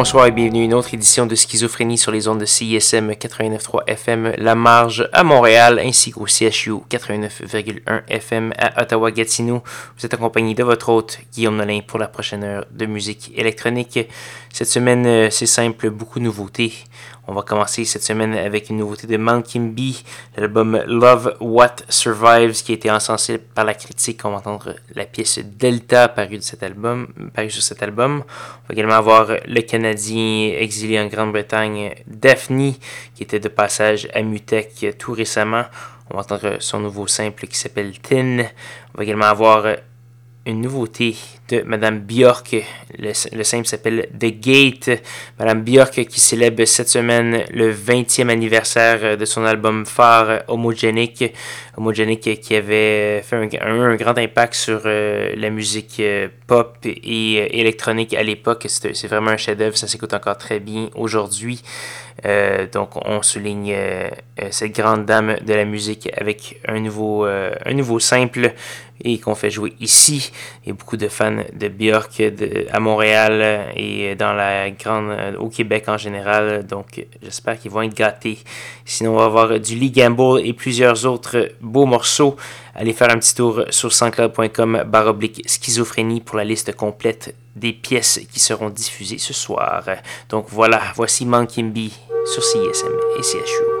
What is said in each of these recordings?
Bonsoir et bienvenue à une autre édition de Schizophrénie sur les ondes de CISM 89.3 FM La Marge à Montréal ainsi qu'au CHU 89.1 FM à Ottawa-Gatineau. Vous êtes accompagné de votre hôte Guillaume Nolin pour la prochaine heure de musique électronique. Cette semaine, euh, c'est simple, beaucoup de nouveautés. On va commencer cette semaine avec une nouveauté de Kim B, l'album Love What Survives qui a été encensé par la critique. On va entendre la pièce Delta parue, parue sur cet album. On va également avoir le Canadien exilé en Grande-Bretagne Daphne qui était de passage à Mutech tout récemment. On va entendre son nouveau simple qui s'appelle Tin. On va également avoir une nouveauté de Madame Björk. Le, simple s'appelle The Gate. Madame Björk qui célèbre cette semaine le 20e anniversaire de son album phare Homogenic. Homogenic qui avait fait un, grand impact sur euh, la musique euh, pop et euh, électronique à l'époque. C'est vraiment un chef-d'œuvre. Ça s'écoute encore très bien aujourd'hui. donc on souligne cette grande dame de la musique avec un nouveau, un nouveau simple et qu'on fait jouer ici. Il y a beaucoup de fans de Björk à Montréal et dans la grande, au Québec en général. Donc j'espère qu'ils vont être gâtés. Sinon, on va avoir du Lee Gamble et plusieurs autres beaux morceaux. Allez faire un petit tour sur sanscloud.com baroblique schizophrénie pour la liste complète des pièces qui seront diffusées ce soir. Donc voilà, voici Monkey B sur CSM et CHU.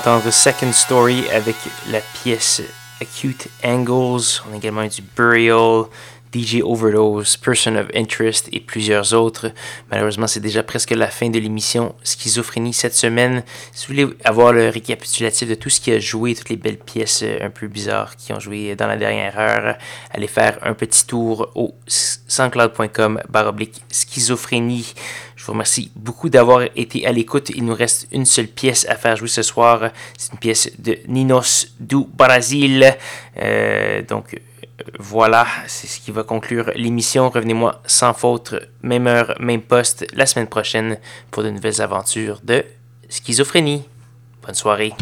D'entendre Second Story avec la pièce Acute Angles. On a également du Burial, DJ Overdose, Person of Interest et plusieurs autres. Malheureusement, c'est déjà presque la fin de l'émission Schizophrénie cette semaine. Si vous voulez avoir le récapitulatif de tout ce qui a joué, toutes les belles pièces euh, un peu bizarres qui ont joué dans la dernière heure, allez faire un petit tour au soundcloud.com baroblique schizophrénie. Je vous remercie beaucoup d'avoir été à l'écoute. Il nous reste une seule pièce à faire jouer ce soir. C'est une pièce de Ninos do Brasil. Euh, donc, voilà, c'est ce qui va conclure l'émission. Revenez-moi sans faute, même heure, même poste, la semaine prochaine pour de nouvelles aventures de schizophrénie. Bonne soirée.